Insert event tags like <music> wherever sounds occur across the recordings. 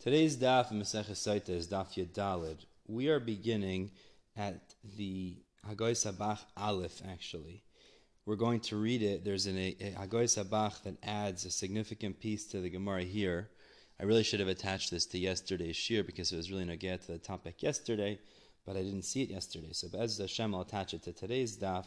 Today's daf in Masechah Saita is daf Yadalid. We are beginning at the Hagoy Sabach Aleph, actually. We're going to read it. There's an, a, a Hagoy Sabach that adds a significant piece to the Gemara here. I really should have attached this to yesterday's shir because it was really no get to the topic yesterday, but I didn't see it yesterday. So Bez Hashem, I'll attach it to today's daf.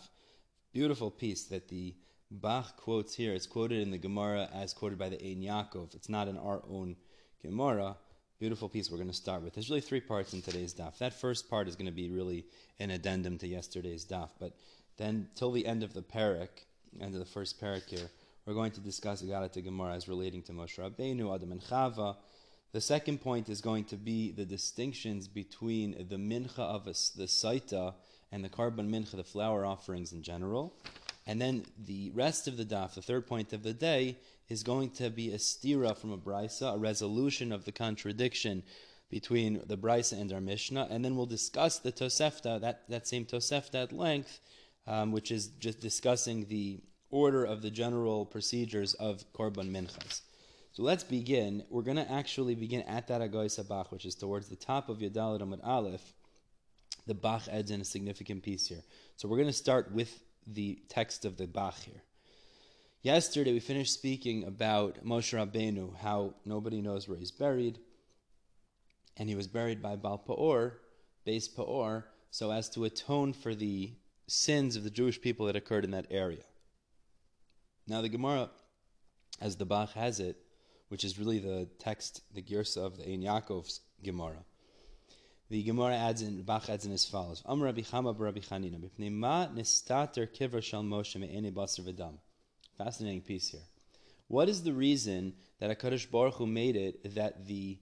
Beautiful piece that the Bach quotes here. It's quoted in the Gemara as quoted by the Ein Yaakov. It's not in our own Gemara. Beautiful piece we're going to start with. There's really three parts in today's daf. That first part is going to be really an addendum to yesterday's daf, but then till the end of the parak, end of the first parak here, we're going to discuss Agalata Gemara as relating to Moshe Rabbeinu, Adam and Chava. The second point is going to be the distinctions between the mincha of the saita and the korban mincha, the flour offerings in general. And then the rest of the daf, the third point of the day, is going to be a stira from a brisa, a resolution of the contradiction between the brisa and our Mishnah, and then we'll discuss the Tosefta, that, that same Tosefta at length, um, which is just discussing the order of the general procedures of Korban Minchas. So let's begin. We're going to actually begin at that Agoy Sabach, which is towards the top of Yadalit Amud Aleph. The Bach adds in a significant piece here. So we're going to start with the text of the Bach here. Yesterday we finished speaking about Moshe Rabbeinu, how nobody knows where he's buried, and he was buried by Baal Peor, Beis Peor, so as to atone for the sins of the Jewish people that occurred in that area. Now the Gemara, as the Bach has it, which is really the text, the Girsa of the Ein Yaakov's Gemara, the Gemara adds in, Bach adds in as follows: Am Rabbi Chama Rabbi Chanina, ma nistater kiver shal Moshe me'ene basar v'dam. Fascinating piece here. What is the reason that Hakadosh Baruch Hu made it that the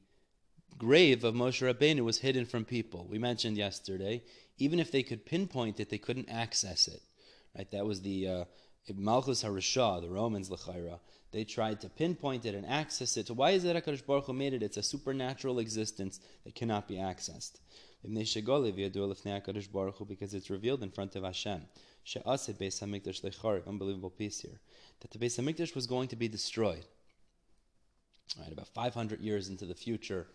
grave of Moshe Rabbeinu was hidden from people? We mentioned yesterday, even if they could pinpoint it, they couldn't access it. Right? That was the uh, Malchus Harishah, the Romans Lechaira. They tried to pinpoint it and access it. So why is it Hakadosh Baruch Hu made it? It's a supernatural existence that cannot be accessed. Because it's revealed in front of Hashem. Unbelievable piece here. That the Beis Hamikdash was going to be destroyed. Right, about 500 years into the future,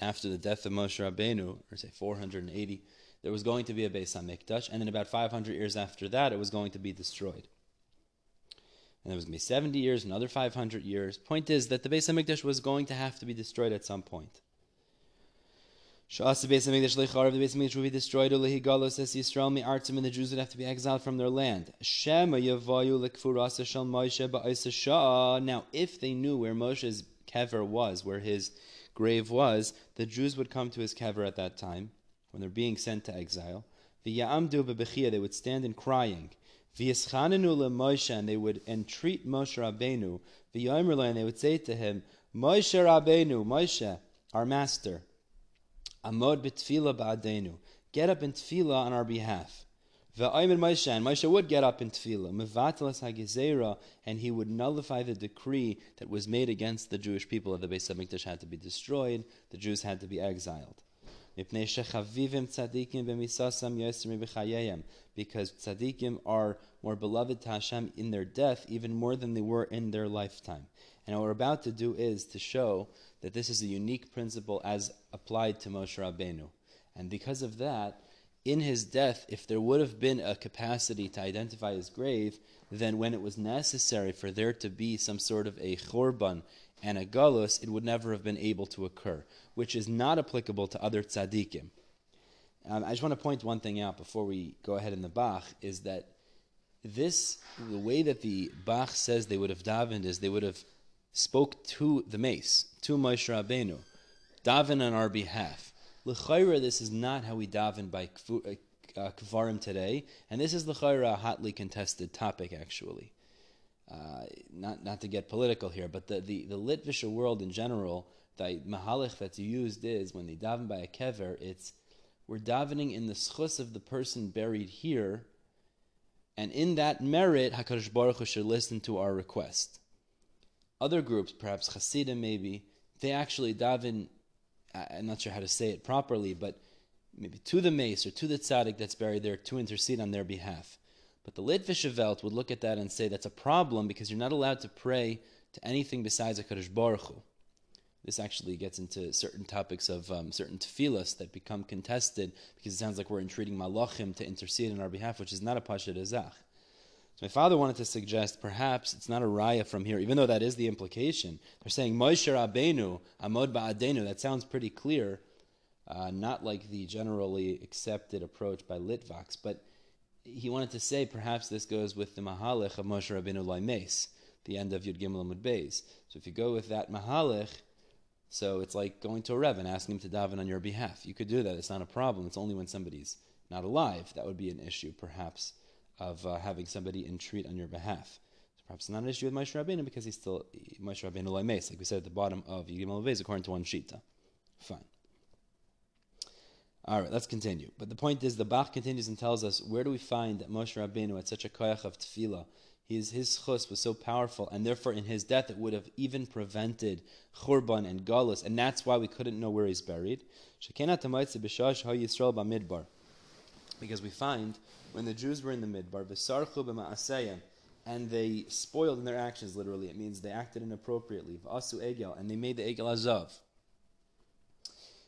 after the death of Moshe Rabbeinu, or say 480, there was going to be a Beis Hamikdash, and then about 500 years after that, it was going to be destroyed and there was going to be 70 years, another 500 years. Point is that the Beis Hamikdash was going to have to be destroyed at some point. Shas the Beis Hamikdash lecharv, the Beis Hamikdash will be destroyed. Ulehi galos as Yisrael mi'artzim, and the Jews would have to be exiled from their land. Shema yavayu lekfurasa shal Moshe. Now, if they knew where Moshe's kever was, where his grave was, the Jews would come to his kever at that time when they're being sent to exile. V'ya'amdu bebechia, they would stand in crying. V'yischanenu Moshe, and they would entreat Moshe Rabbeinu. V'yomer and they would say to him, Moshe Rabbeinu, Moshe, our master, Amod b'tfila ba'adenu, get up in tefillah on our behalf. V'aymer Moshe, and Moshe would get up in tefillah, mevatelas hagizera, and he would nullify the decree that was made against the Jewish people that the Beis Hamikdash had to be destroyed, the Jews had to be exiled. Because tzaddikim are more beloved to Hashem in their death even more than they were in their lifetime. And what we're about to do is to show that this is a unique principle as applied to Moshe Rabbeinu. And because of that, in his death, if there would have been a capacity to identify his grave, then when it was necessary for there to be some sort of a chorban and a galus, it would never have been able to occur which is not applicable to other tzaddikim. Um, I just want to point one thing out before we go ahead in the Bach is that this, the way that the Bach says they would have davened is they would have spoke to the mace, to Moshe Rabbeinu, daven on our behalf. L'chayra, this is not how we daven by uh, uh, kvarim today, and this is l'chayra a hotly contested topic actually. Uh, not not to get political here, but the, the, the Litvisha world in general the mahalich that's used is when they daven by a kever, it's we're davening in the schus of the person buried here, and in that merit, Hakadosh Baruch Hu should listen to our request. Other groups, perhaps Hasidim, maybe they actually daven. I'm not sure how to say it properly, but maybe to the mace or to the tzaddik that's buried there to intercede on their behalf. But the Litvische Welt would look at that and say that's a problem because you're not allowed to pray to anything besides Hakadosh Baruch Hu. This actually gets into certain topics of um, certain tefillas that become contested because it sounds like we're entreating malachim to intercede on our behalf, which is not a pasha ezach. So my father wanted to suggest perhaps it's not a raya from here, even though that is the implication. They're saying Moshe Rabbeinu, Amod Ba'adenu. That sounds pretty clear, uh, not like the generally accepted approach by Litvaks, but he wanted to say perhaps this goes with the Mahalech of Moshe Rabbeinu Laimes, the end of Yud Gimel Amud Beis. So if you go with that Mahalech, so it's like going to a Rev and asking him to daven on your behalf. You could do that. It's not a problem. It's only when somebody's not alive that would be an issue, perhaps, of uh, having somebody entreat on your behalf. So perhaps not an issue with Moshe Rabbeinu because he's still Moshe Rabbeinu Laimes, like we said at the bottom of Yud Gimel Amud Beis, according to one Shita. Fine. All right, let's continue. But the point is, the Bach continues and tells us, where do we find that Moshe Rabbeinu had such a koyach of tefillah? His, his chus was so powerful, and therefore in his death it would have even prevented churban and galus, and that's why we couldn't know where he's buried. Because we find when the Jews were in the midbar, and they spoiled in their actions, literally, it means they acted inappropriately, V'asu egel, and they made the egel azav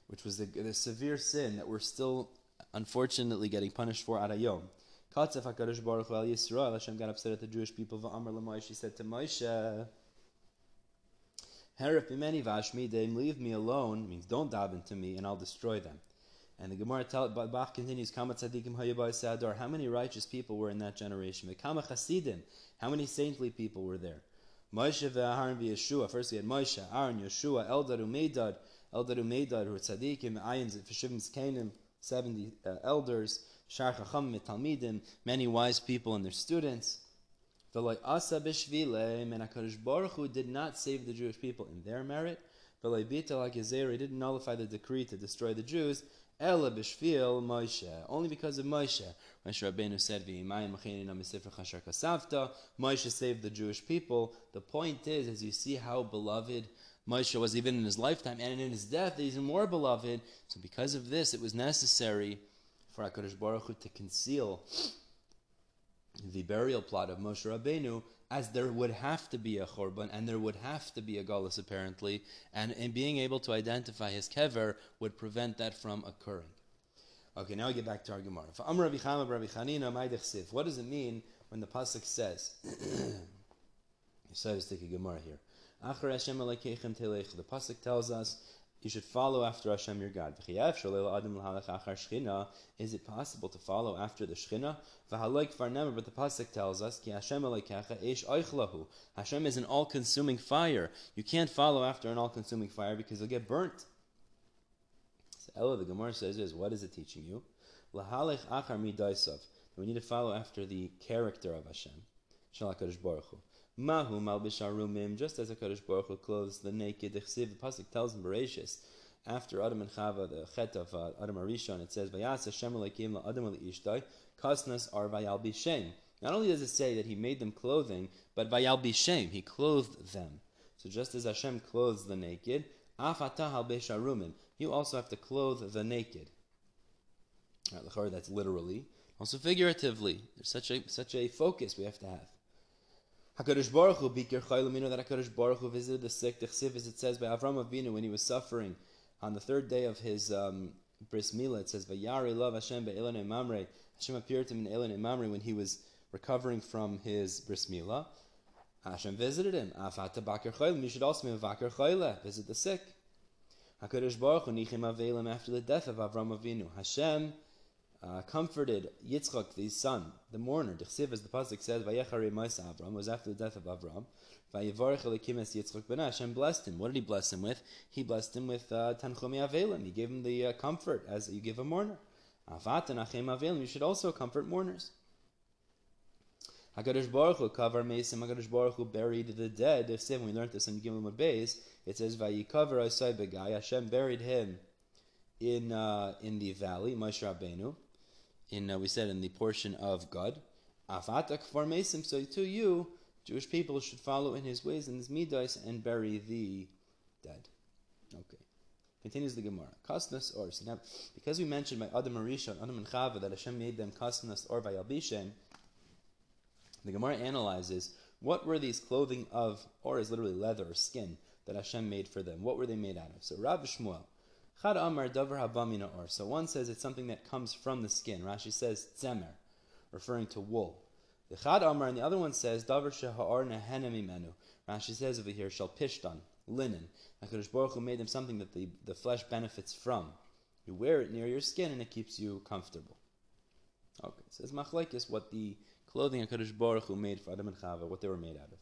which was the, the, severe sin that we're still, unfortunately, getting punished for at Ayom. Katzef HaKadosh Baruch Hu Yisrael, Hashem got upset at the Jewish people, V'amar l'Moshe, he said to Moshe, Herif b'meni vashmidim, leave me alone, means don't daven to me, and I'll destroy them. And the Gemara tell, Bach continues, tzadikim how many righteous people were in that generation? How many saintly people were there? Moshe ve'aharon v'Yeshua, first we had Moshe, Aaron, Yeshua, Eldad, Umedad, Eldad Umeidar, who are tzaddikim, ayin v'shivim zkenim, 70 uh, elders, shar chacham talmidim, many wise people and their students. V'loi asa b'shvile, and HaKadosh Baruch Hu did not save the Jewish people in their merit. V'loi bitel HaGezer, he didn't nullify the decree to destroy the Jews. Ela b'shvil Moshe, only because of Moshe. Moshe Rabbeinu said, "V'imayim machinin amisifra chashar kasavta." Moshe saved the Jewish people. The point is, as you see how beloved Moshe was even in his lifetime, and in his death, he's even more beloved. So, because of this, it was necessary for Hakadosh Baruch Hu to conceal the burial plot of Moshe Rabbeinu, as there would have to be a korban and there would have to be a galus apparently, and in being able to identify his kever would prevent that from occurring. Okay, now we get back to our Gemara. What does it mean when the pasuk says? so I take a Gemara here. The pasuk tells us you should follow after Hashem your God. Is it possible to follow after the Shechina? But the pasuk tells us Hashem is an all-consuming fire. You can't follow after an all-consuming fire because you'll get burnt. So Ella, the Gemara says is what is it teaching you? We need to follow after the character of Hashem. Shalakadosh Baruch. Mahu malbish arumim, just as a Kaddish Baruch Hu clothes the naked. The Chsiv, the pasuk tells in Bereshis, after Adam and Chava, the chet of uh, Adam Arishon, it says, "Vayas Hashem Elokim Adam Ishtai, kasnas are vayal bishem." Not only does it say that He made them clothing, but vayal bishem, He clothed them. So just as Hashem clothes the naked, afatah al besharumim, you also have to clothe the naked. That's literally, also figuratively. There's such a such a focus we have to have. Hakadosh Baruch Hu bikir chaylamino that Hakadosh Baruch Hu visited the sick. The chsiv, as it says by Avram Avinu when he was suffering on the third day of his um, bris milah, it says Vayari love Hashem be'elon mamre. Hashem appeared to him in Elon mamre when he was recovering from his bris milah. Hashem visited him. Afata bakir chaylam. You should also be vakir chayle. Visit the sick. Hakadosh Baruch Hu nichim avelim after the death of Avram Avinu. Hashem uh, comforted Yitzchak, his son, the mourner. Dechsiv, as the pasuk says, "Vayechare Avram," was after the death of Avram. Vayevarech Elikim es Yitzchak ben Hashem blessed him. What did he bless him with? He blessed him with uh, Tanchumi Avelim. He gave him the uh, comfort as you give a mourner. Avat and Achem Avelim. You should also comfort mourners. Hakadosh Baruch Hu cover Mesim. Hakadosh Baruch Hu buried the dead. Dechsiv, we learned this in Gimel Beis. It says, "Vayikover Asai Begai." Hashem buried him in uh, in the valley. Moshe Rabbeinu in uh, we said in the portion of God, Afatak for Mesim, so to you, Jewish people should follow in his ways and his midas and bury the dead. Okay. Continues the Gemara. Kasnas or now, because we mentioned by Adam Arishon, Adam and Chava that Hashem made them kasnas or by Albishem, the Gemara analyzes what were these clothing of, or is literally leather or skin, that Hashem made for them. What were they made out of? So Rav Shmuel, Chad Amar Davar Habamina Or. So one says it's something that comes from the skin. Rashi says Tzemer, referring to wool. The Chad Amar and the other one says Davar Sheha'ar Nehenem Imenu. Rashi says over here Shal Pishtan, linen. HaKadosh Baruch Hu made them something that the, the flesh benefits from. You wear it near your skin and it keeps you comfortable. Okay, it says Machlekes what the clothing HaKadosh Baruch Hu made for Adam and Chava, what they were made out of.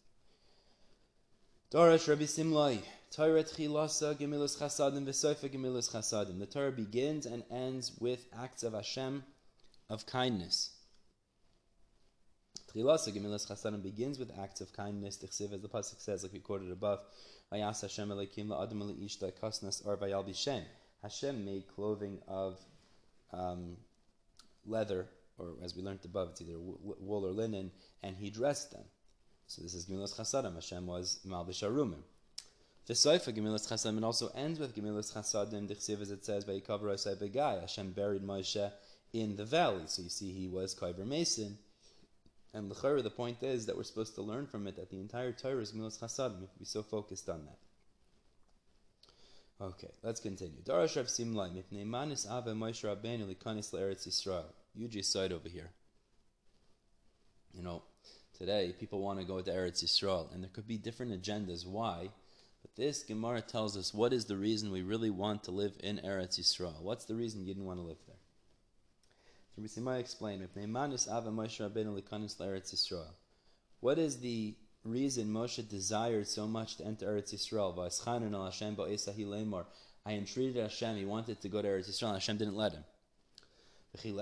Darash Rabbi Simlai, Torah Tchilasa Gemilus Chasadim Gemilus Chasadim. The Torah begins and ends with acts of Hashem of kindness. Tchilasa Gemilus Chasadim begins with acts of kindness. Tichsiv, as the pasuk says, like we quoted above, Vayas Hashem Elokim LaAdam LaIshta Kasnas Ar Vayal Bishem. Hashem made clothing of um, leather, or as we learned above, it's either wool or linen, and he dressed them. So this is Gemilas Chasadim. Hashem was Malbish Arumim. The Soifa Gemilas Chasadim also ends with Gemilas Chasadim. Dichsiv as it says, Vayikavar Osai Begai. Hashem buried Moshe in the valley. So you see, he was Kaiver Mason. And the point is that we're supposed to learn from it that the entire Torah is Gemilas Chasadim. We to be so focused on that. Okay, let's continue. Darash Rav Simlai, Mipnei Manis Ave Moshe Rabbeinu Likanis LaEretz Yisrael. You just side over here. You know, today, people want to go to Eretz Yisrael, and there could be different agendas. Why? But this Gemara tells us what is the reason we really want to live in Eretz Yisrael. What's the reason you didn't want to live there? So Rabbi explain. What is the reason Moshe desired so much to enter Eretz Yisrael? I entreated Hashem. He wanted to go to Eretz Yisrael, and Hashem didn't let him. Did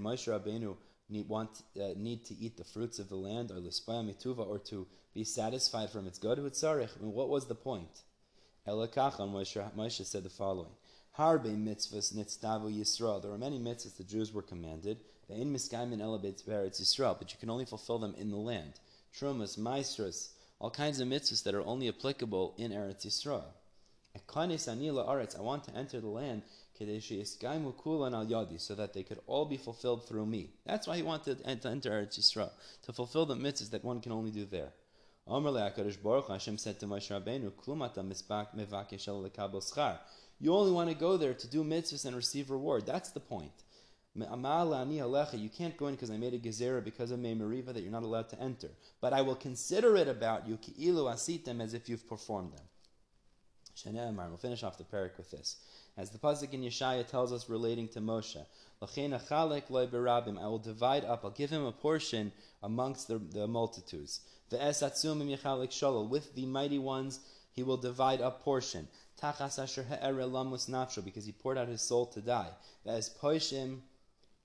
Moshe Rabbeinu need, want, uh, need to eat the fruits of the land, or or to be satisfied from its good hutzarich. I mean, what was the point? Elakachon Moshe, said the following: Harbe mitzvahs nitzdavu Yisrael. There are many mitzvahs the Jews were commanded. in miskayim elabit beretz Yisrael, but you can only fulfill them in the land. Trumas, maestras, all kinds of mitzvahs that are only applicable in Eretz Yisrael. I want to enter the land so that they could all be fulfilled through me. That's why he wanted to enter Eretz Yisrael, to fulfill the mitzvahs that one can only do there. Hashem said to Moshe Rabbeinu, You only want to go there to do mitzvahs and receive reward. That's the point. You can't go in because I made a gezerah because of Meimeriva that you're not allowed to enter. But I will consider it about you, ki'ilu asitem, as if you've performed them. We'll finish off the parak with this. As the pasuk in Yeshaya tells us relating to Moshe, I will divide up, I'll give him a portion amongst the, the multitudes. With the mighty ones, he will divide a portion. Because he poured out his soul to die. As poishim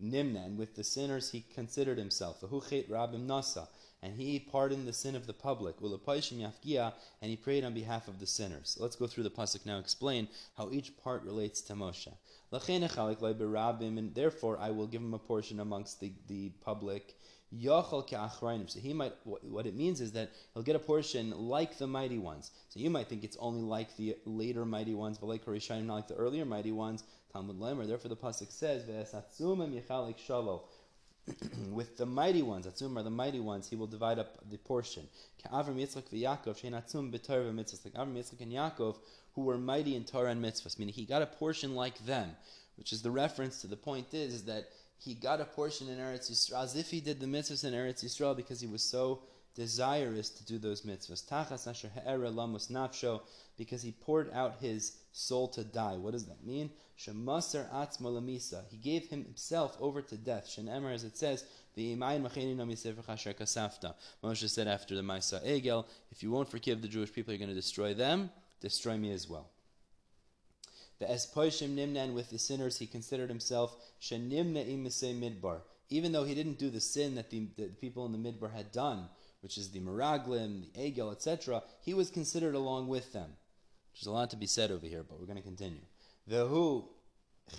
nimna, and with the sinners he considered himself. rabim nasa and he pardoned the sin of the public. And he prayed on behalf of the sinners. So let's go through the pasuk now, explain how each part relates to Moshe. And therefore, I will give him a portion amongst the, the public. So he might. What it means is that he'll get a portion like the mighty ones. So you might think it's only like the later mighty ones, but like Harishayim, not like the earlier mighty ones. Talmud Lemer. Therefore, the pasuk says, <clears throat> with the mighty ones, Atzum are the mighty ones, he will divide up the portion. Avram Yitzchak v'Yakov, shein Atzum b'Torah v'mitzvahs, like Avram Yitzchak and Yaakov, who were mighty in Torah and mitzvahs, meaning he got a portion like them, which is the reference to the point is, is that he got a portion in Eretz Yisrael, as if he did the mitzvahs in Eretz Yisrael, because he was so desirous to do those mitzvahs. Tachas asher he'era lamus nafsho, because he poured out his soul to die. What does that mean? Shemaser atzma lamisa. He gave himself over to death. Shenemer, as it says. Moshe said after the Maisa Egel, if you won't forgive the Jewish people, you're going to destroy them, destroy me as well. The Espoishim Nimnan with the sinners, he considered himself Shanimna Midbar. Even though he didn't do the sin that the, the people in the Midbar had done, which is the Meraglim, the Egel, etc., he was considered along with them. There's a lot to be said over here, but we're going to continue. The who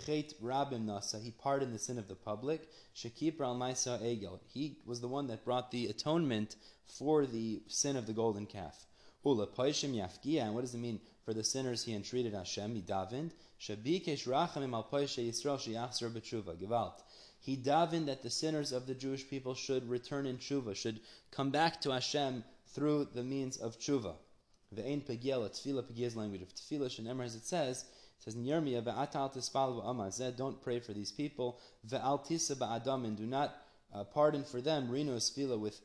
Chet Rabim Nasa, he pardoned the sin of the public. Shekip Ral Maisa Egel, he was the one that brought the atonement for the sin of the golden calf. Ula Yafgia, and what does it mean? For the sinners he entreated Hashem, he davened. Shabikesh Rachamim Al Yisrael Sheyachzer B'tshuva, Gewalt. He davened that the sinners of the Jewish people should return in tshuva, should come back to Hashem through the means of tshuva. Ve'ein pegiel, tefillah, pegiel is language of tefillah, shenemar as it says, it says in Yirmiyah, ve'atal tispal v'amazeh, don't pray for these people, ve'al tisa and do not uh, pardon for them, rino tefillah with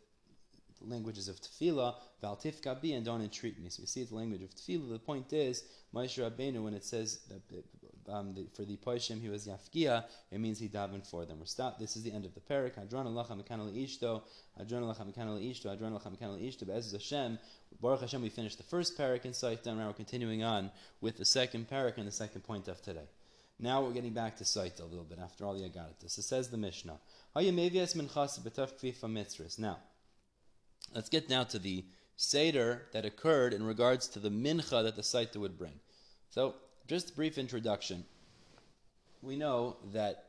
languages of tefillah, val tifka and don't entreat me. So we see the language of tefillah. The point is, Moshe Rabbeinu, when it says that um, the, for the Poishim he was Yafkia, it means he davened for them. We're stop. This is the end of the parak. Hadron Allah Mekanal Ishto, Hadron Allah Mekanal Ishto, Hadron Allah Mekanal Ishto, Be'ez Hashem. Baruch Hashem, we finished the first parak in Saitam, now we're continuing on with the second parak and the second point of today. Now we're getting back to Saita a little bit after all the Agaritas. It says the Mishnah. Now, let's get now to the Seder that occurred in regards to the mincha that the Saita would bring. So, just a brief introduction. We know that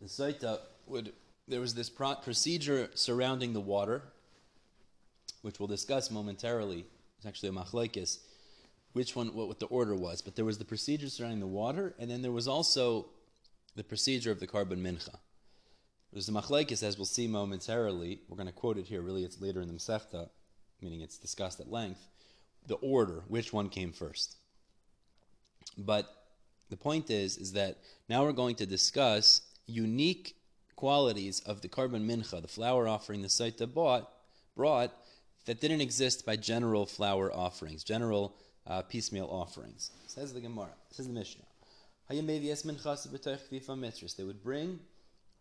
the Saita would, there was this pro- procedure surrounding the water, which we'll discuss momentarily. It's actually a machlaikis, which one, what, what the order was. But there was the procedure surrounding the water, and then there was also the procedure of the korban mincha. There's the machlaikis, as we'll see momentarily. We're going to quote it here. Really, it's later in the Masechta, meaning it's discussed at length the order, which one came first. But the point is, is that now we're going to discuss unique qualities of the korban mincha, the flour offering the Saita bought, brought, that didn't exist by general flour offerings, general uh, piecemeal offerings. Says the Gemara, says the Mishnah. They would bring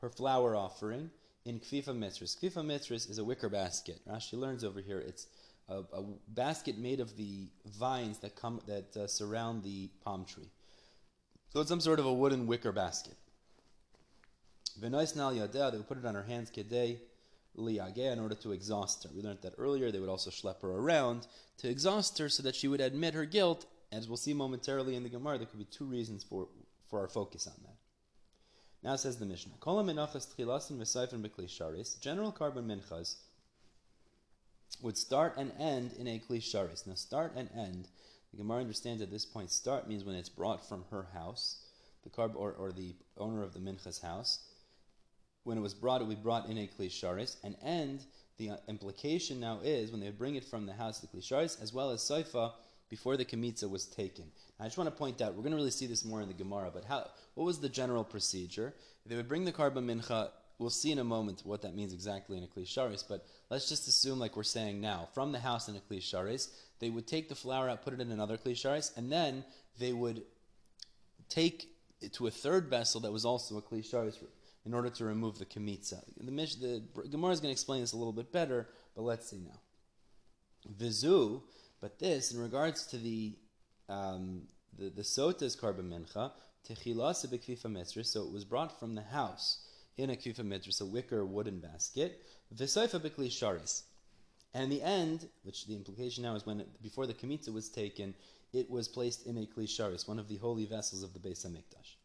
her flour offering in kfifa mitzris. Kfifa mitzris is a wicker basket. Rashi learns over here it's a, a basket made of the vines that come that uh, surround the palm tree. So it's some sort of a wooden wicker basket. V'nois nal yadeh, they would put it on her hands kedei liyageh in order to exhaust her. We learned that earlier. They would also schlep her around to exhaust her so that she would admit her guilt. As we'll see momentarily in the Gemara, there could be two reasons for, for our focus on that. Now says the Mishnah. General korban minchas would start and end in a klisharis. Now, start and end, the Gemara understands at this point, start means when it's brought from her house, the carb or, or the owner of the mincha's house. When it was brought, it would be brought in a klisharis. And end, the implication now is when they bring it from the house, the klisharis, as well as saifa, before the kamitza was taken. I just want to point out, we're going to really see this more in the Gemara, but how, what was the general procedure? They would bring the karba mincha we'll see in a moment what that means exactly in a klisharis, but let's just assume, like we're saying now, from the house in a klisharis, they would take the flour out, put it in another klisharis, and then they would take it to a third vessel that was also a klisharis in order to remove the kamitza. The, the Gemara is going to explain this a little bit better, but let's see now. Vizu, but this, in regards to the um, the, the sota's korban mincha, techilasa so it was brought from the house in a kufa midrash, a wicker wooden basket, v'soifa b'kli sharis. And in the end, which the implication now is when it, before the kamitza was taken, it was placed in a kli sharis, one of the holy vessels of the Beis Hamikdash.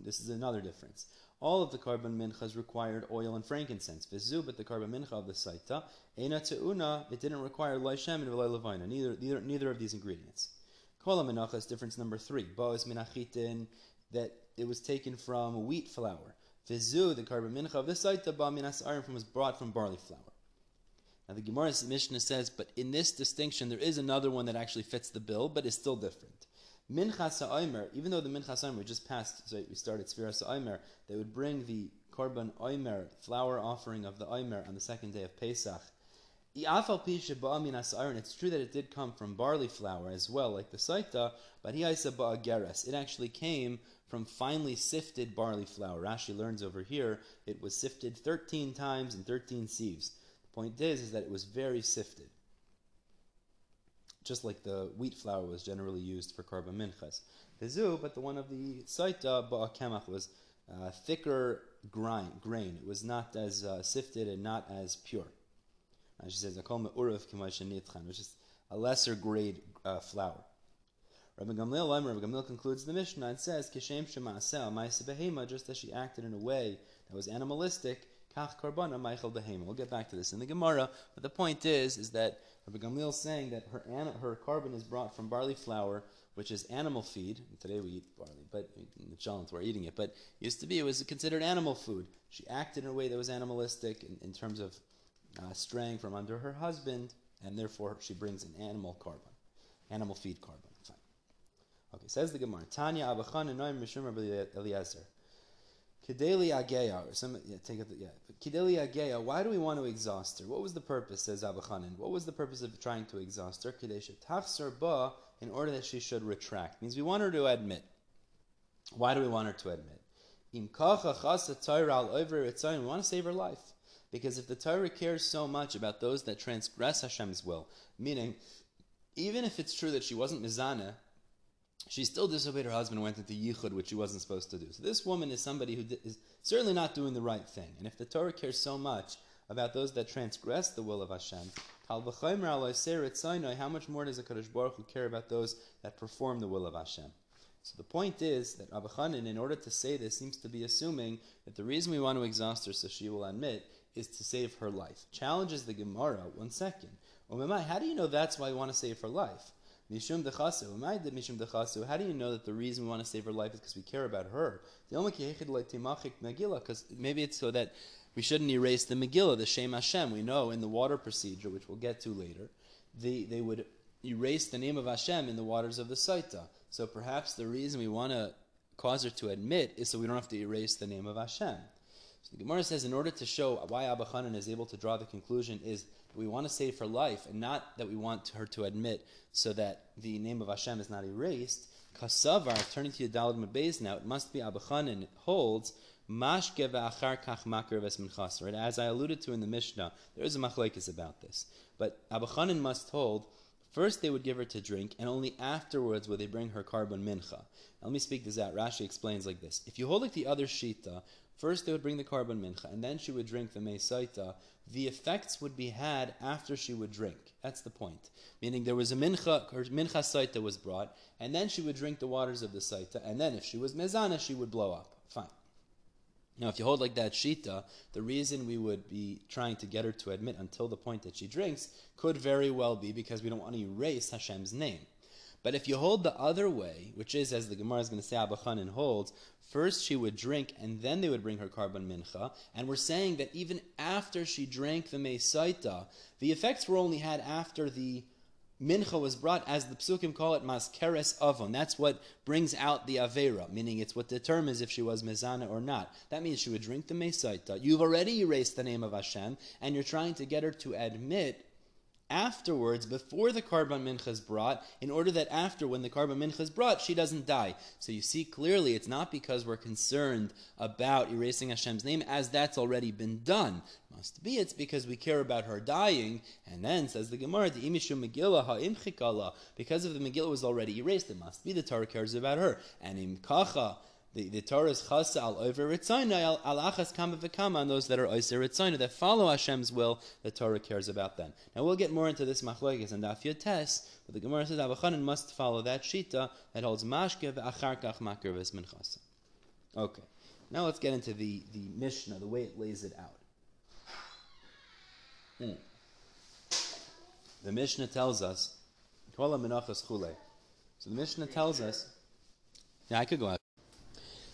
This is another difference. All of the korban minchas required oil and frankincense. Vizu, but the korban mincha of the saita, ena te'una, it didn't require loy and levina, neither, neither, neither of these ingredients. Kol aminachas, difference number three. Boas minachitin, that it was taken from wheat flour. Vizu, the korban mincha of this site, the minas arim was brought from barley flour. Now the Gemara's Mishnah says, but in this distinction, there is another one that actually fits the bill, but is still different. Minchas ha'omer, even though the minchas ha'omer just passed, so we started Sfiras ha'omer, they would bring the korban omer, flour offering of the omer on the second day of Pesach. It's true that it did come from barley flour as well, like the saita, but geres. It actually came from finely sifted barley flour. Rashi learns over here it was sifted 13 times in 13 sieves. The point is, is that it was very sifted. Just like the wheat flour was generally used for korban minchas. Vizu, but the one of the saita ba'akemach was uh, thicker grind, grain. It was not as uh, sifted and not as pure. And She says, I call uruf which is a lesser grade uh, flour. Rabbi Gamliel, Rabbi Gamliel concludes the Mishnah and says, Kishem Shemasel, Maisa Behema, just as she acted in a way that was animalistic, Kach Karbana, Michael Behema. We'll get back to this in the Gemara, but the point is, is that Rabbi Gamliel is saying that her, her korban is brought from barley flour, which is animal feed. Today we eat barley, but in the Chalent we're eating it. But used to be it was considered animal food. She acted in a way that was animalistic in, in terms of uh, straying from under her husband, and therefore she brings an animal korban, animal feed korban. Fine. Okay, says the Gemara. Tanya Abachan Mishum Eliezer. Kideli Ageya, or some, yeah, take it, yeah. Kideli Ageya, why do we want to exhaust her? What was the purpose, says Abba Chanan? What was the purpose of trying to exhaust her? Kadesha Tachsar Ba, in order that she should retract. Means we want her to admit. Why do we want her to admit? Im kacha chasa Torah al we want to save her life. Because if the Torah cares so much about those that transgress Hashem's will, meaning, even if it's true that she wasn't mizana, she still disobeyed her husband and went into yichud, which she wasn't supposed to do. So this woman is somebody who is certainly not doing the right thing. And if the Torah cares so much about those that transgress the will of Hashem, how much more does the Kadosh Baruch Hu care about those that perform the will of Hashem? So the point is that Abba Chanan, in order to say this, seems to be assuming that the reason we want to exhaust her so she will admit is to save her life. Challenges the Gemara, one second. Oh, how do you know that's why we want to save her life? Mishum dechasu. Mishum dechasu. How do you know that the reason we want to save her life is because we care about her? Because maybe it's so that we shouldn't erase the Megillah, the Shem Hashem. We know in the water procedure, which we'll get to later, the, they would erase the name of Hashem in the waters of the Saita. So perhaps the reason we want to cause her to admit is so we don't have to erase the name of Hashem. So the Gemara says, in order to show why Abba Hanan is able to draw the conclusion, is we want to save her life, and not that we want her to admit so that the name of Hashem is not erased. Kasavar, turning to Yadalad Mabez now, it must be Abba Hanan holds Mashke v'achar kach makar v'esminchas. Right, as I alluded to in the Mishnah, there is a machlekes about this. But Abba Hanan must hold First, they would give her to drink, and only afterwards would they bring her korban mincha. Now, let me speak this out. Rashi explains like this: If you hold like the other shita, First, they would bring the korban mincha, and then she would drink the meisaita. The effects would be had after she would drink. That's the point. Meaning there was a mincha, her mincha saita was brought, and then she would drink the waters of the saita, and then if she was mezana, she would blow up. Fine. Now, if you hold like that shita, the reason we would be trying to get her to admit until the point that she drinks could very well be because we don't want to erase Hashem's name. But if you hold the other way, which is, as the Gemara is going to say, Abba Chanan holds, first she would drink and then they would bring her korban mincha, and we're saying that even after she drank the mesaita, the effects were only had after the mincha was brought, as the psukim call it, maskeres avon. That's what brings out the avera, meaning it's what determines if she was mezana or not. That means she would drink the mesaita. You've already erased the name of Hashem, and you're trying to get her to admit afterwards, before the korban mincha is brought, in order that after, when the korban mincha is brought, she doesn't die. So you see clearly, it's not because we're concerned about erasing Hashem's name, as that's already been done. Must be it's because we care about her dying, and then says the Gemara, the imishu Megillah ha'imchikala, because of the Megillah was already erased, it must be the Torah cares about her. And im kacha, the, the Torah is chasa al over ritzayna al, achas kama v'kama on those that are oiser ritzayna that follow Hashem's will. The Torah cares about them. Now we'll get more into this machlokes and daf tes, but the Gemara says Avachanan must follow that shita that holds mashke v'achar kach makir v'esmin Okay, now let's get into the the Mishnah, the way it lays it out. Hmm. The Mishnah tells us, So the Mishnah tells us, yeah, I could go out.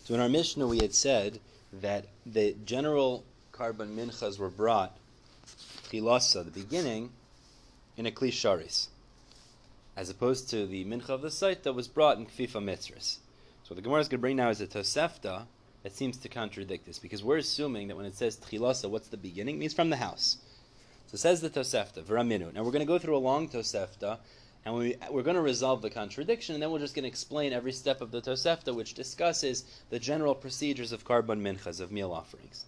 So in our Mishnah, we had said that the general korban minchas were brought, chilasa, the beginning, in a klisharis, as opposed to the mincha of the site that was brought in kfifa mitzris. So what the Gemara is going to bring now is a tosefta that seems to contradict this, because we're assuming that when it says tchilasa, what's the beginning? It means from the house. So says the tosefta, v'raminu. Now we're going to go through a long tosefta, and we, we're going to resolve the contradiction, and then we're just going to explain every step of the Tosefta, which discusses the general procedures of korban minchas, of meal offerings.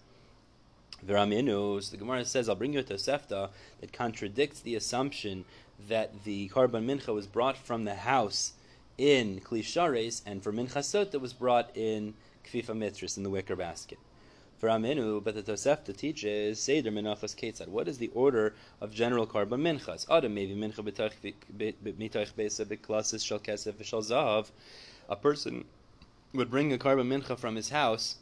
V'raminus, the Gemara says, I'll bring you a Tosefta that contradicts the assumption that the korban mincha was brought from the house in Klishares, and for minchasot that was brought in Kfifa Mitris, in the wicker basket for Aminu, but the Tosefta teaches Seder Menachas Ketzad. What is the order of general korban minchas? Adam maybe mincha mitoich besa beklasis shal kesef v'shal zahav. A person would bring a korban mincha from his house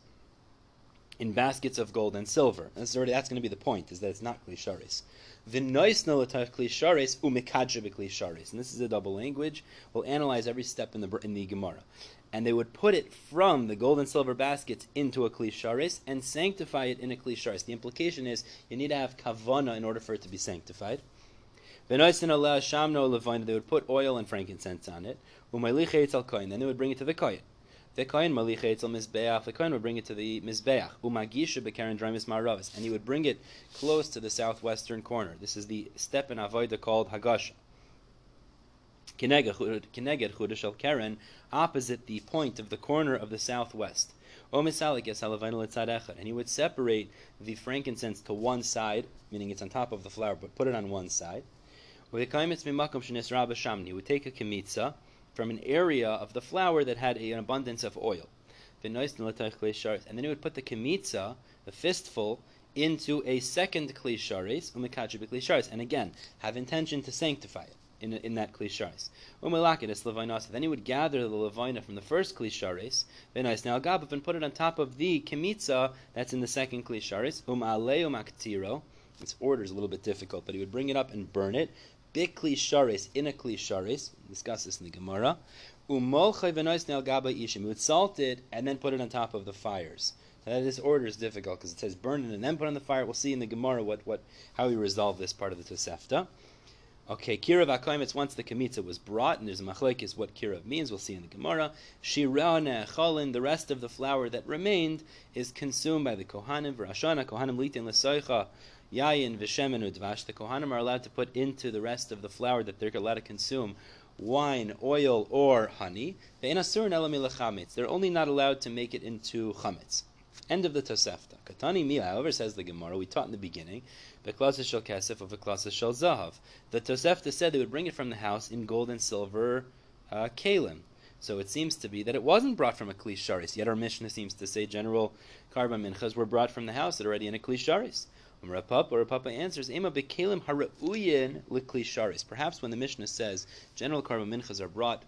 in baskets of gold and silver. That's already that's going to be the point, is that it's not klisharis. And this is a double language. We'll analyze every step in the in the Gemara. And they would put it from the gold and silver baskets into a klisharis and sanctify it in a klisharis. The implication is you need to have kavana in order for it to be sanctified. They would put oil and frankincense on it. Then they would bring it to the kohen. The kohen mizbeach. The would bring it to the mizbeach. Umagisha bekaren drimis maravis, and he would bring it close to the southwestern corner. This is the step in avodah called hagasha. Kineged chudashal karen, opposite the point of the corner of the southwest. And he would separate the frankincense to one side, meaning it's on top of the flour, but put it on one side. He would take a kemitza from an area of the flour that had an abundance of oil. And then he would put the kemitza, the fistful, into a second klisharis, and again, have intention to sanctify it in, in that klisharis. Then he would gather the levina from the first klisharis, and put it on top of the kemitza that's in the second klisharis. Its order is a little bit difficult, but he would bring it up and burn it bikli sharis in a kli sharis. Discuss this in the Gemara. Umol chayvenois gaba ishim. He would salt it and then put it on top of the fires. That this order is difficult because it says burn it and then put on the fire. We'll see in the Gemara what, what how we resolve this part of the Tosefta. Okay, kirav akoim. It's once the kemitza was brought, and there's a machlek is what kirav means. We'll see in the Gemara. Shirane cholin. The rest of the flour that remained is consumed by the kohanim. V'rashana kohanim litin lesoicha yayin v'shemen udvash, the kohanim are allowed to put into the rest of the flour that they're allowed to consume wine, oil, or honey. They're only not allowed to make it into chametz. End of the Tosefta. Katani Mia, however, says the Gemara, we taught in the beginning, Beklasa shel kesef of Beklasa shel zahav. The Tosefta said they would bring it from the house in gold and silver uh, kalim. So it seems to be that it wasn't brought from a klisharis. Yet our Mishnah seems to say general karba minchas were brought from the house that already in a klisharis. Rav Pappa, or Rav Pappa answers, Ema bekalim harauyin liklisharis. Perhaps when the Mishnah says general karma minchas are brought,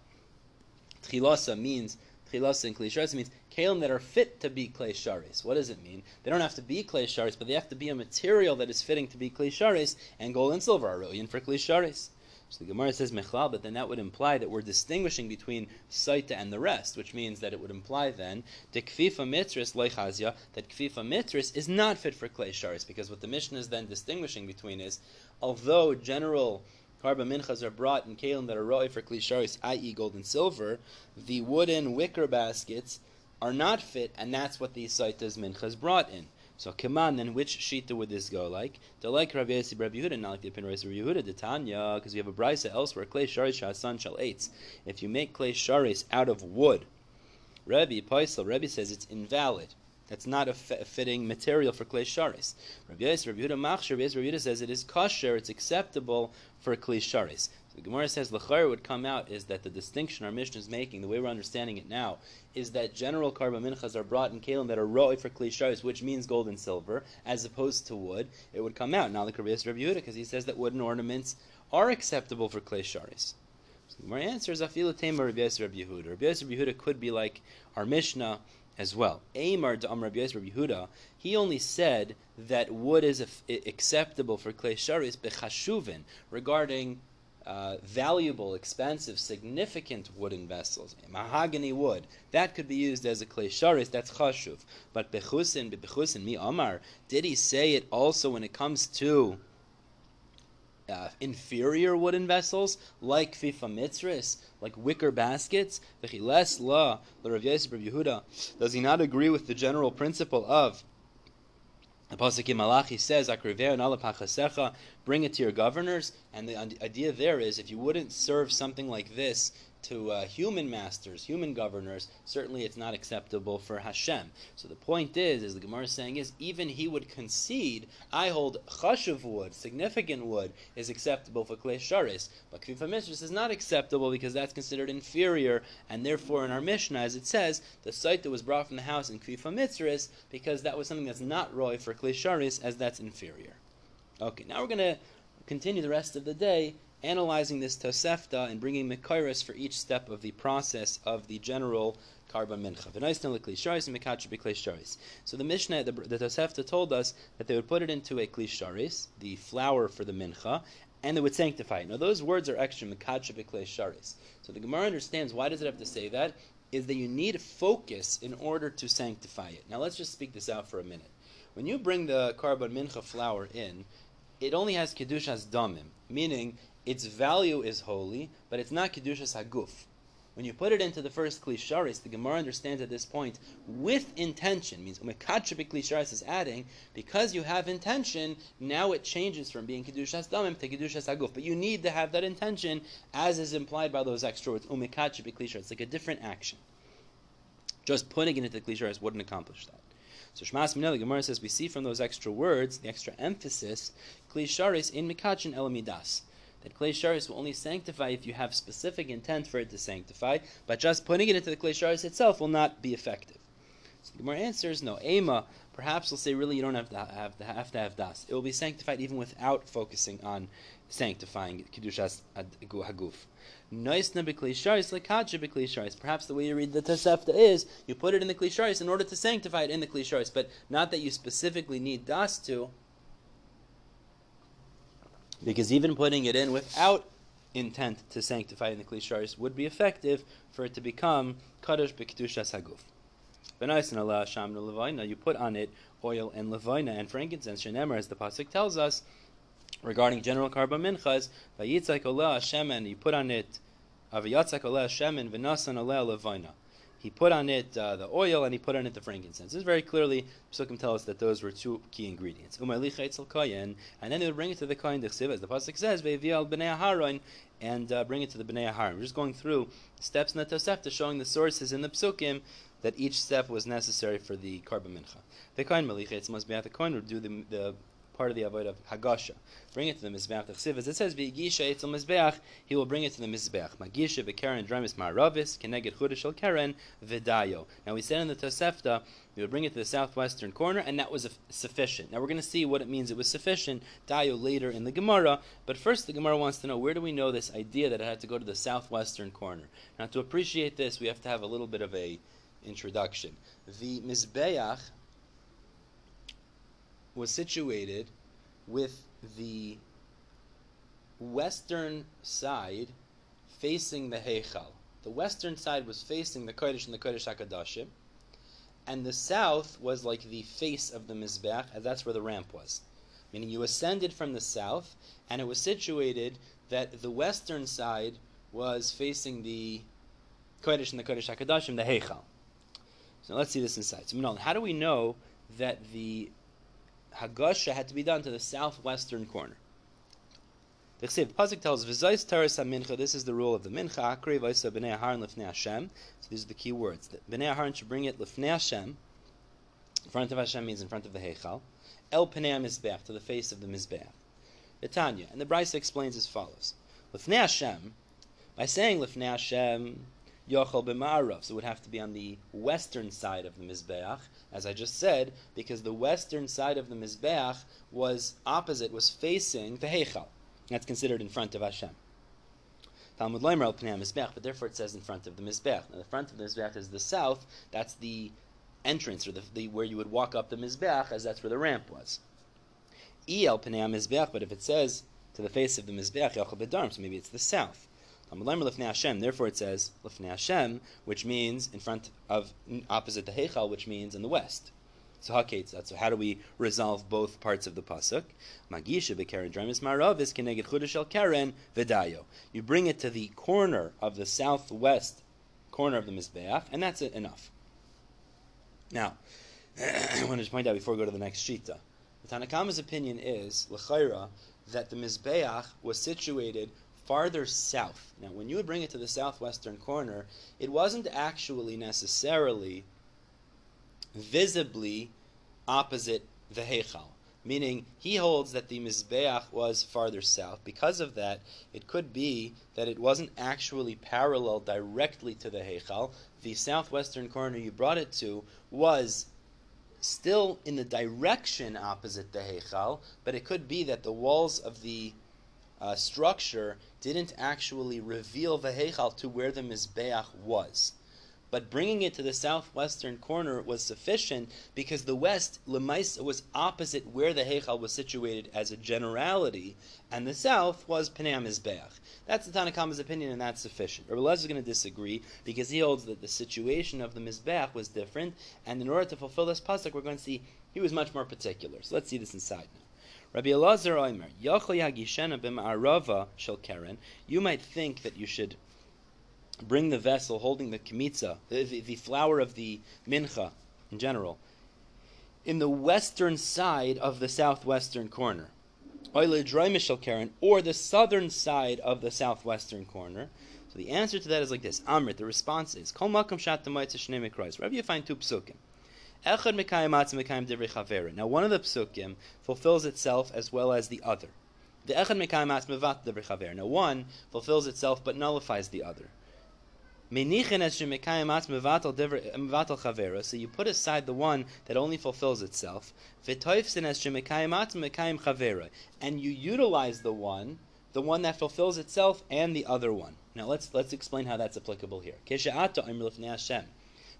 tchilasa means tchilasa and klisharis means kalim that are fit to be klisharis. What does it mean? They don't have to be klisharis, but they have to be a material that is fitting to be klisharis, and gold and silver are ruyin for klisharis. So the Gemara says mechlal, but then that would imply that we're distinguishing between saita and the rest, which means that it would imply then the kfifa mitris leichazia that kfifa mitris is not fit for klei sharis, because what the Mishnah is then distinguishing between is, although general karba minchas are brought in kalim that are roi for klisharis, i.e., gold and silver, the wooden wicker baskets are not fit, and that's what the saitas minchas brought in. So Kaman, then which shita would this go like? To like Rav Yossi Yehuda, not like the of Rav Yehuda, the Tanya, because we have a brisa elsewhere, klei sharis shasan shal eitz. If you make klei sharis out of wood, Rabbi Paisel, Rabbi says it's invalid. That's not a, f- a fitting material for klei sharis. Rav Yossi, Rav Yehuda Machshir, Rav Yehuda says it is kosher, it's acceptable for klei sharis. The Gemara says Lachar would come out is that the distinction our Mishnah is making, the way we're understanding it now, is that general karba minchas are brought in kalim that are roi for klisharis, which means gold and silver, as opposed to wood. It would come out. Now the Karbias Rav Yehuda, because he says that wooden ornaments are acceptable for klisharis. So the Gemara answers Afilu Tema Rabbi Yehuda. Rabbi Yehuda could be like our Mishnah as well. Amar to Rabbi Yehuda, he only said that wood is acceptable for klisharis bechashuvin regarding uh, valuable, expensive, significant wooden vessels, mahogany wood, that could be used as a klei sharis, that's chashuv. But bechusin, bechusin, mi amar, did he say it also when it comes to uh, inferior wooden vessels, like fifa mitzris, like wicker baskets? La, the Rav Yehuda, does he not agree with the general principle of the Pasuk in Malachi says, bring it to your governors. And the idea there is if you wouldn't serve something like this to uh, human masters, human governors, certainly it's not acceptable for Hashem. So the point is, as the Gemara is saying, is even he would concede, I hold chashuv wood, significant wood, is acceptable for klei sharis, but kvifa mitzris is not acceptable because that's considered inferior, and therefore in our Mishnah, as it says, the site that was brought from the house in kvifa mitzris, because that was something that's not roy for klei sharis, as that's inferior. Okay, now we're going to continue the rest of the day analyzing this Tosefta and bringing Mekairis for each step of the process of the general Karban Mincha. So the Mishnah, the, the Tosefta told us that they would put it into a Klisharis, the flour for the Mincha, and they would sanctify it. Now those words are extra, Mekacha Sharis. So the Gemara understands why does it have to say that? Is that you need focus in order to sanctify it. Now let's just speak this out for a minute. When you bring the Karban Mincha flour in, it only has Kedushas Damim, meaning its value is holy, but it's not Kedushas Haguf. When you put it into the first klei sharis, the Gemara understands at this point with intention means umekachibik klei sharis is adding because you have intention. Now it changes from being kedushas damim to kedushas aguf. But you need to have that intention, as is implied by those extra words umekachibik klei sharis. It's like a different action. Just putting it into the klei sharis wouldn't accomplish that. So Shmas Minel, the Gemara says we see from those extra words, the extra emphasis, klei sharis in mikachin elamidas that klei sharis will only sanctify if you have specific intent for it to sanctify, but just putting it into the klei sharis itself will not be effective. So the Gemara answers, no, Ema, perhaps we'll say really you don't have to have, to have, to have das. It will be sanctified even without focusing on sanctifying it. Kedushas Haguf. Nice nebeklisharis lekacha beklisharis. Perhaps the way you read the Tosefta is you put it in the klei sharis in order to sanctify it in the klei sharis, but not that you specifically need das to, because even putting it in without intent to sanctify in the klei sharis would be effective for it to become kadosh b'kedushas haguf. You put on it oil and levina and frankincense. Shenemer, as the pasuk tells us, regarding general korban minchas, vayitzak oleh shemen. You put on it avayatzak oleh shemen v'nasan oleh levina he put on it uh, the oil and he put on it the frankincense. This very clearly, Pesukim tell us that those were two key ingredients. And then they would bring it to the kohen as the pasuk says, and uh, bring it to the bnei Aharon. We're just going through steps in the Tosefta, showing the sources in the Pesukim that each step was necessary for the korban mincha. The kohen malicha must be at the kohen would do the, the part of the avoid of Hagasha. Bring it to the Mizbeach. The as it says, V'yigisha etzel Mizbeach, he will bring it to the Mizbeach. Magisha v'keren dramis ma'aravis, keneged chudash al keren v'dayo. Now we said in the Tosefta, we would bring it to the southwestern corner, and that was sufficient. Now we're going to see what it means it was sufficient, dayo, later in the Gemara. But first, the Gemara wants to know where do we know this idea that it had to go to the southwestern corner? Now to appreciate this, we have to have a little bit of a introduction. The Mizbeach was situated with the western side facing the Heichal. The western side was facing the Kodesh and the Kodesh HaKadoshim, and the south was like the face of the Mizbech, and that's where the ramp was. Meaning you ascended from the south, and it was situated that the western side was facing the Kodesh and the Kodesh HaKadoshim, the Heichal. So let's see this inside. So, how do we know that the Hagasha had to be done to the southwestern corner. The Pasuk tells V'zayis Taras HaMincha, this is the rule of the Mincha, Akri Vaysa B'nei Aharon Lefnei Hashem. So these are the key words. B'nei Aharon should bring it Lefnei Hashem, in front of Hashem means in front of the Heichal, El Pnei HaMizbeach, to the face of the Mizbeach. Tanya, and the Brisa explains as follows. Lefnei Hashem, by saying Lefnei Hashem, Yochel b'ma'arav. So it would have to be on the western side of the Mizbeach, as I just said, because the western side of the Mizbeach was opposite, was facing the Heichal. That's considered in front of Hashem. Talmud Leimer al Mizbeach, but therefore it says in front of the Mizbeach. Now the front of the Mizbeach is the south, that's the entrance, or the, the where you would walk up the Mizbeach, as that's where the ramp was. El Pnei Mizbeach, but if it says to the face of the Mizbeach, Yochel so maybe it's the south. Therefore, it says lefnei Hashem, which means in front of opposite the Heichal, which means in the west. So. So how do we resolve both parts of the pasuk? Magisha bekeren dramis maravis keneged chudash el keren v'dayo. You bring it to the corner of the southwest corner of the mizbeach, and that's it enough. Now, <clears throat> I want to point out before we go to the next shita. The Tanakama's opinion is l'chayra that the mizbeach was situated farther south. Now, when you would bring it to the southwestern corner, it wasn't actually necessarily visibly opposite the Heichal. Meaning, he holds that the Mizbeach was farther south. Because of that, it could be that it wasn't actually parallel directly to the Heichal. The southwestern corner you brought it to was still in the direction opposite the Heichal, but it could be that the walls of the uh, structure didn't actually reveal the Heichal to where the Mizbeach was. But bringing it to the southwestern corner was sufficient because the west, Lemaisa, was opposite where the Heichal was situated as a generality, and the south was Pnei Mizbeach. That's the Tanakhama's opinion, and that's sufficient. Rabbi is going to disagree because he holds that the situation of the Mizbeach was different, and in order to fulfill this pasuk, we're going to see he was much more particular. So let's see this inside now. Rabbi Elazar Oimer, Yochel Yagishena b'ma'arava shel keren. You might think that you should bring the vessel holding the kmitza, the, the, the flour of the mincha in general, in the western side of the southwestern corner. Or the southern side of the southwestern corner. So the answer to that is like this. Amrit, the response is, Kol makam shat Wherever you find two psukim. Now one of the psukim fulfills itself as well as the other. The echad mekayim Now one fulfills itself but nullifies the other. So you put aside the one that only fulfills itself, and you utilize the one, the one that fulfills itself, and the other one. Now let's let's explain how that's applicable here.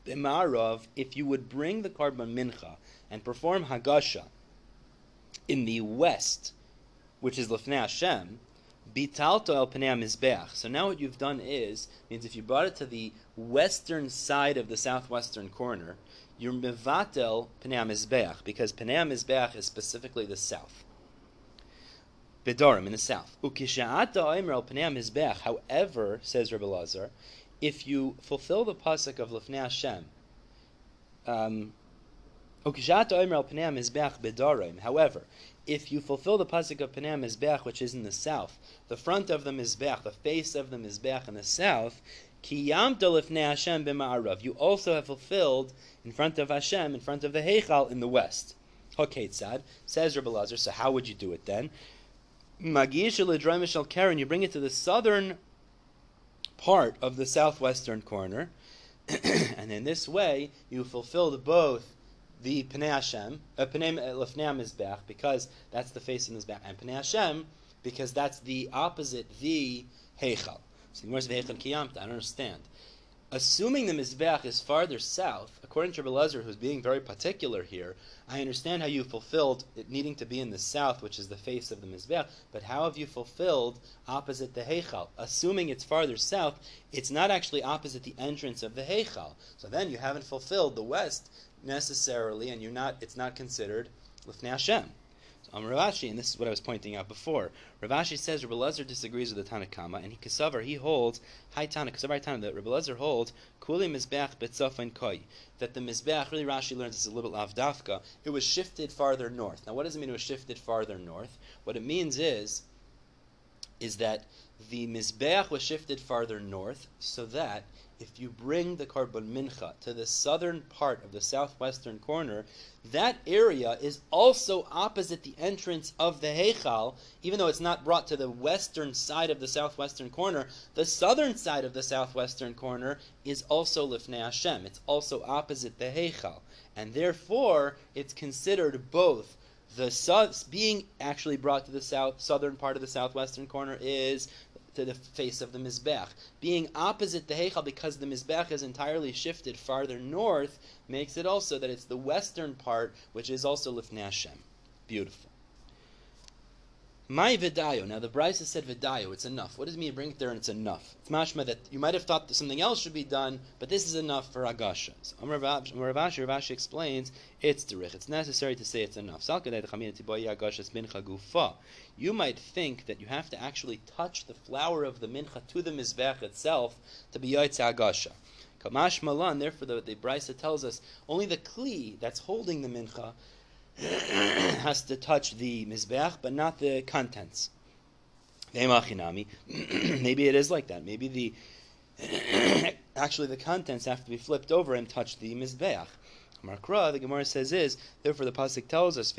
If you would bring the korban mincha and perform hagasha in the west, which is lefnei Hashem, Bitalto el pnei mizbeach. So now what you've done is means if you brought it to the western side of the southwestern corner, you're mevatel pnei mizbeach because pnei mizbeach is specifically the south. Bedorim in the south. Ukisha'ata oimer el pnei mizbeach. However, says Rabbi Lazar, if you fulfill the pasuk of Lefnei Hashem, um, However, if you fulfill the pasuk of Panei Mizbeach, which is in the south, the front of the Mizbeach, the face of the Mizbeach in the south, You also have fulfilled in front of Hashem, in front of the Heichal in the west. Hoketzad says Rabbi Lazar. So how would you do it then? Magish Karen. You bring it to the southern part of the southwestern corner, <clears throat> and in this way you fulfilled both the Pnei Hashem, uh, Pnei uh, Lefnei Mizbeach, because that's the face of Mizbeach, and Pnei Hashem, because that's the opposite, the Heichal. So the Gemara says Heichal Kiyamta. I don't understand. Assuming the Mizbeach is farther south, according to Rabbi who's being very particular here, I understand how you fulfilled it needing to be in the south, which is the face of the Mizbeach, but how have you fulfilled opposite the Heichal? Assuming it's farther south, it's not actually opposite the entrance of the Heichal. So then you haven't fulfilled the west necessarily, and you're not. It's not considered lifnei Hashem. Um, Rav Ashi, and this is what I was pointing out before. Rav Ashi says Rabbi Lezer disagrees with the Tanakama, and he Kasavar he holds High Tana Kasavar that Rabbi Lezer holds Kuli Mizbeach Betzafin Koi that the Mizbeach really Rashi learns this a little bit avdafka. It was shifted farther north. Now, what does it mean it was shifted farther north? What it means is is that the Mizbeach was shifted farther north so that if you bring the Korban Mincha to the southern part of the southwestern corner, that area is also opposite the entrance of the Heichal, even though it's not brought to the western side of the southwestern corner. The southern side of the southwestern corner is also Lifnei Hashem. It's also opposite the Heichal. And therefore, it's considered both the south, being actually brought to the south southern part of the southwestern corner is to the face of the Mizbech. Being opposite the Heichal because the Mizbech is entirely shifted farther north makes it also that it's the western part which is also Lifnei Hashem. Beautiful. My vidayo. Now the Brisa said vidayo. It's enough. What does it mean? Bring it there and it's enough. It's mashma that you might have thought that something else should be done, but this is enough for agasha. So um, Rav Ashi, Ravashi explains it's derich. It's necessary to say it's enough. You might think that you have to actually touch the flour of the mincha to the mizbech itself to be yaitz agasha. Kamash malan. Therefore, the, the Brisa tells us only the kli that's holding the mincha <clears throat> has to touch the mizbeach, but not the contents. <clears throat> Maybe it is like that. Maybe the <clears throat> actually the contents have to be flipped over and touch the mizbeach. Markra, the Gemara says is therefore the pasuk tells us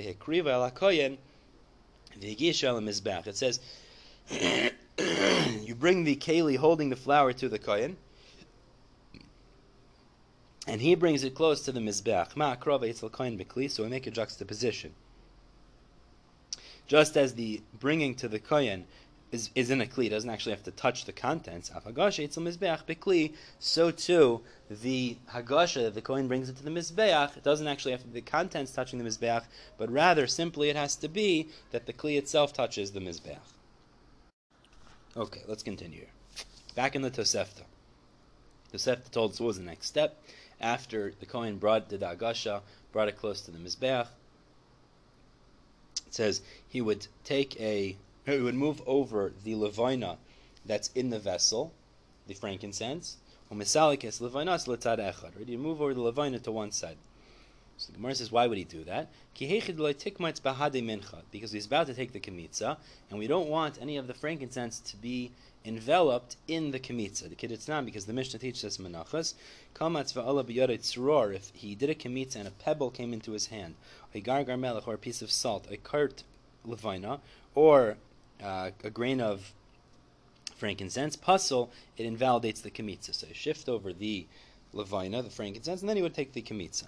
mizbeach. It says you bring the keli holding the flour to the kohen and he brings it close to the mizbeach. So we make a juxtaposition. Just as the bringing to the kohen is, is in a kli, doesn't actually have to touch the contents. Afagasha etzel mizbeach bekli. So too, the hagasha that the kohen brings into the mizbeach it doesn't actually have to be the contents touching the mizbeach, but rather simply it has to be that the kli itself touches the mizbeach. Okay, let's continue. Back in the Tosefta. Tosefta told us what was the next step after the kohen brought the hagasha, brought it close to the mizbeach. It says he would take a he would move over the levina that's in the vessel, the frankincense. Umisalikis levinas letzad echad. Right? You move over the levina to one side. So the Gemara says, why would he do that? Because he's about to take the kemitza, and we don't want any of the frankincense to be enveloped in the kemitza. The kiddutznan, because the Mishnah teaches us menachas, if he did a kemitza and a pebble came into his hand, a gargar melech, or a piece of salt, a kart levina, or uh, a grain of frankincense, puzzle, it invalidates the kemitza. So you shift over the levina, the frankincense, and then you would take the kemitza.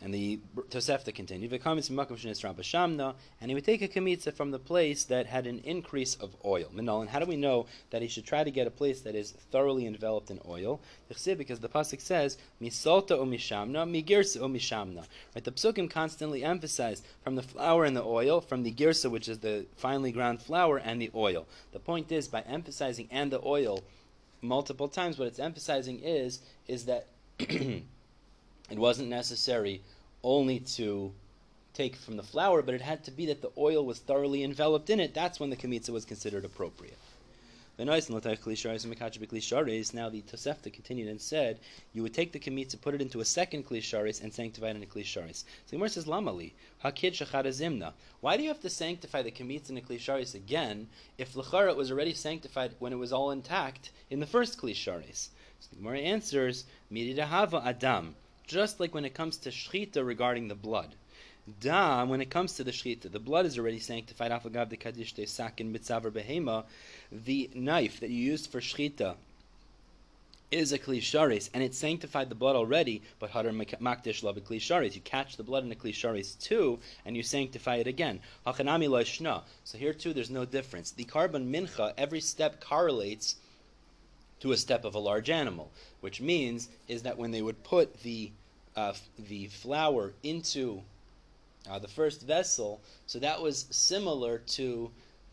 And the Tosefta continued, and he would take a kamitza from the place that had an increase of oil. Minal, and how do we know that he should try to get a place that is thoroughly enveloped in oil? Because the pasuk says, "Misalta o mishamna, migirsa o mishamna." Right, the psukim constantly emphasize from the flour and the oil, from the girsa, which is the finely ground flour, and the oil. The point is, by emphasizing and the oil multiple times, what it's emphasizing is is that. <clears throat> It wasn't necessary only to take from the flour, but it had to be that the oil was thoroughly enveloped in it. That's when the kamitza was considered appropriate. The and now the Tosefta continued and said, you would take the kamitza, put it into a second klei sharis, and sanctify it in a klei sharis. So the Gemara says, Lamali, hakid zimna. Why do you have to sanctify the kamitza in a klei sharis again if lechara was already sanctified when it was all intact in the first klei sharis? So the Gemara answers, miridahava adam just like when it comes to shchita regarding the blood. Dam, when it comes to the shchita, the blood is already sanctified. Afagav de kadish de sakin mitzaver behema. The knife that you used for shchita is a klei sharis, and it sanctified the blood already. But hadar makdish love a klei sharis. You catch the blood in a klei sharis too, and you sanctify it again. Hachanami loishna. So here too, there's no difference. The korban mincha, every step correlates to a step of a large animal, which means is that when they would put the uh, the flour into uh, the first vessel, so that was similar to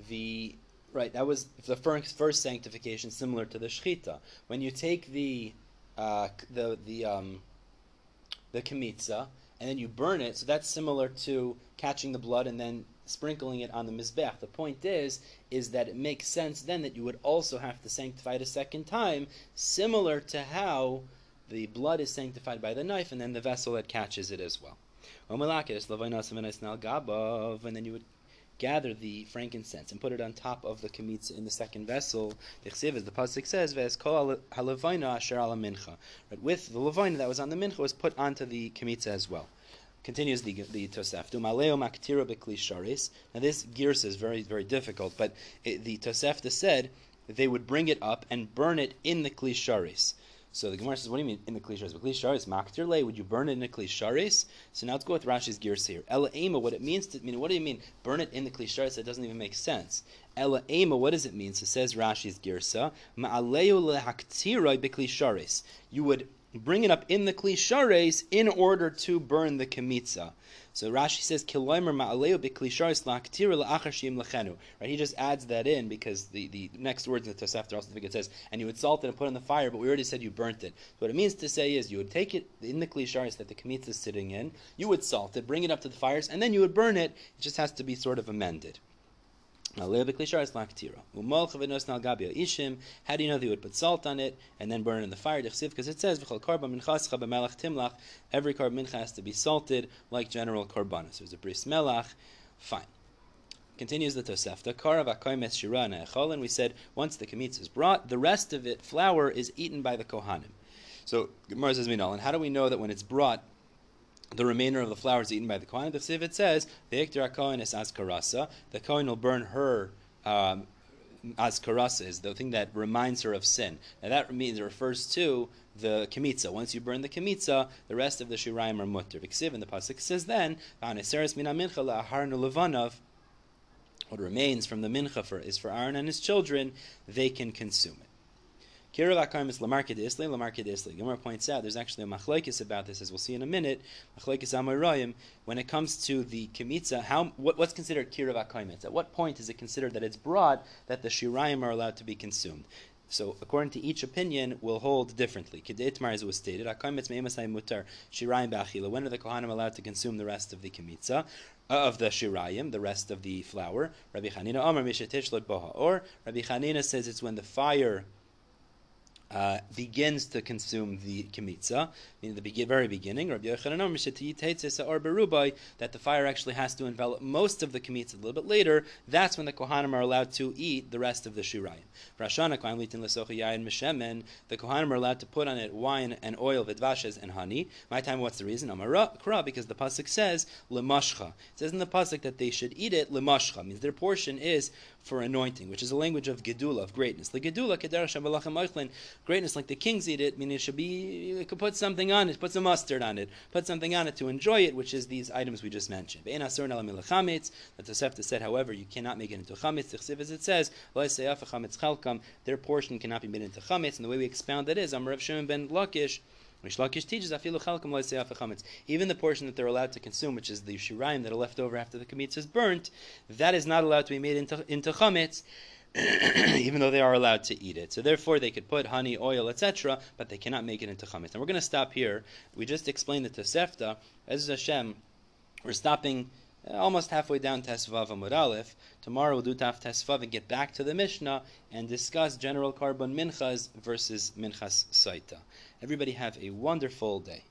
the right. That was the first, first sanctification, similar to the shechita. When you take the uh, the the um, the kemitza and then you burn it, so that's similar to catching the blood and then sprinkling it on the mizbech. The point is, is that it makes sense then that you would also have to sanctify it a second time, similar to how the blood is sanctified by the knife, and then the vessel that catches it as well. And then you would gather the frankincense and put it on top of the kamitza in the second vessel. The pasuk says. Right, with the levina that was on the mincha was put onto the kamitza as well. Continues the the Tosefta. Maleo maktira bekli Now this gears is very very difficult, but it, the Tosefta said they would bring it up and burn it in the kli So the Gemara says, "What do you mean in the kli sharis? Kli sharis maktir le? Would you burn it in the klei sharis? So now let's go with Rashi's gears here. Ela ema, what it means to mean? What do you mean burn it in the klei sharis? That doesn't even make sense. Ela ema, what does it mean? So says Rashi's girsa, ma'aleu lehaktira bekli sharis. You would bring it up in the klei sharis in order to burn the kemitza. So Rashi says, "Kiloimer ma'aleu la'achashim lechenu." Right? He just adds that in because the, the next words in the Tosefta also think it says, "And you would salt it and put it in the fire," but we already said you burnt it. So what it means to say is you would take it in the klei sharis that the kemitza is sitting in, you would salt it, bring it up to the fires, and then you would burn it. It just has to be sort of amended. How do you know they would put salt on it and then burn it in the fire? Because it says every korban mincha has to be salted like general korban. So there's a bris melach. Fine. Continues the Tosefta. Karav and we said once the kamitz is brought, the rest of it, flour, is eaten by the kohanim. So Gemara says and how do we know that when it's brought, the remainder of the flour is eaten by the Kohen. The Siv it says, the Kohen is Askarasa. The Kohen will burn her um, Askarasa, is the thing that reminds her of sin. Now that means it refers to the kemitza. Once you burn the kemitza, the rest of the shirayim are mutter. Viksiv, and the pasuk says then, what remains from the mincha for, is for Aaron and his children, they can consume it. Kirav Akaim Lamarkid Isli, Lamarkid Isli. Gemara points out there's actually a machlekes about this, as we'll see in a minute. Machlekes Amoraim. When it comes to the kemitza, how what, what's considered Akaim? At what point is it considered that it's broad that the shirayim are allowed to be consumed? So, according to each opinion, will hold differently. Kedetmar, as was stated, Akaimitz Meimasai Mutar Shirayim Ba'achila. When are the Kohanim allowed to consume the rest of the kemitza? Uh, of the shirayim, the rest of the flour. Rabbi Chanina Amar Boha. Or Rabbi Chanina says it's when the fire uh, begins to consume the kemitza, meaning the very beginning, Rabbi Yochanan that the fire actually has to envelop most of the kemitza a little bit later, that's when the Kohanim are allowed to eat the rest of the shirayim. The Kohanim are allowed to put on it wine and oil, vidvashes, and honey. My time, what's the reason? Kra, because the Pasuk says, lemashcha. It says in the Pasuk that they should eat it, lemashcha, means their portion is for anointing, which is a language of gedula, of greatness. The gedula, greatness like the kings eat it, meaning it should be, you could put something on it, put some mustard on it, put something on it to enjoy it, which is these items we just mentioned. The Tosefta said, however, you cannot make it into chametz, as it says, their portion cannot be made into chametz, and the way we expound that is, Amar Shimon ben Lakish, Mishlakish teaches even the portion that they're allowed to consume, which is the shirayim that are left over after the kamitz is burnt, that is not allowed to be made into, into chametz, <clears throat> even though they are allowed to eat it. So therefore, they could put honey, oil, etc., but they cannot make it into chametz. And we're going to stop here. We just explained the Tosefta. As Hashem, we're stopping uh, almost halfway down Tesvav Amud Aleph. Tomorrow we'll do Taf Tesvav and get back to the Mishnah and discuss general korban minchas versus minchas saita. Everybody have a wonderful day.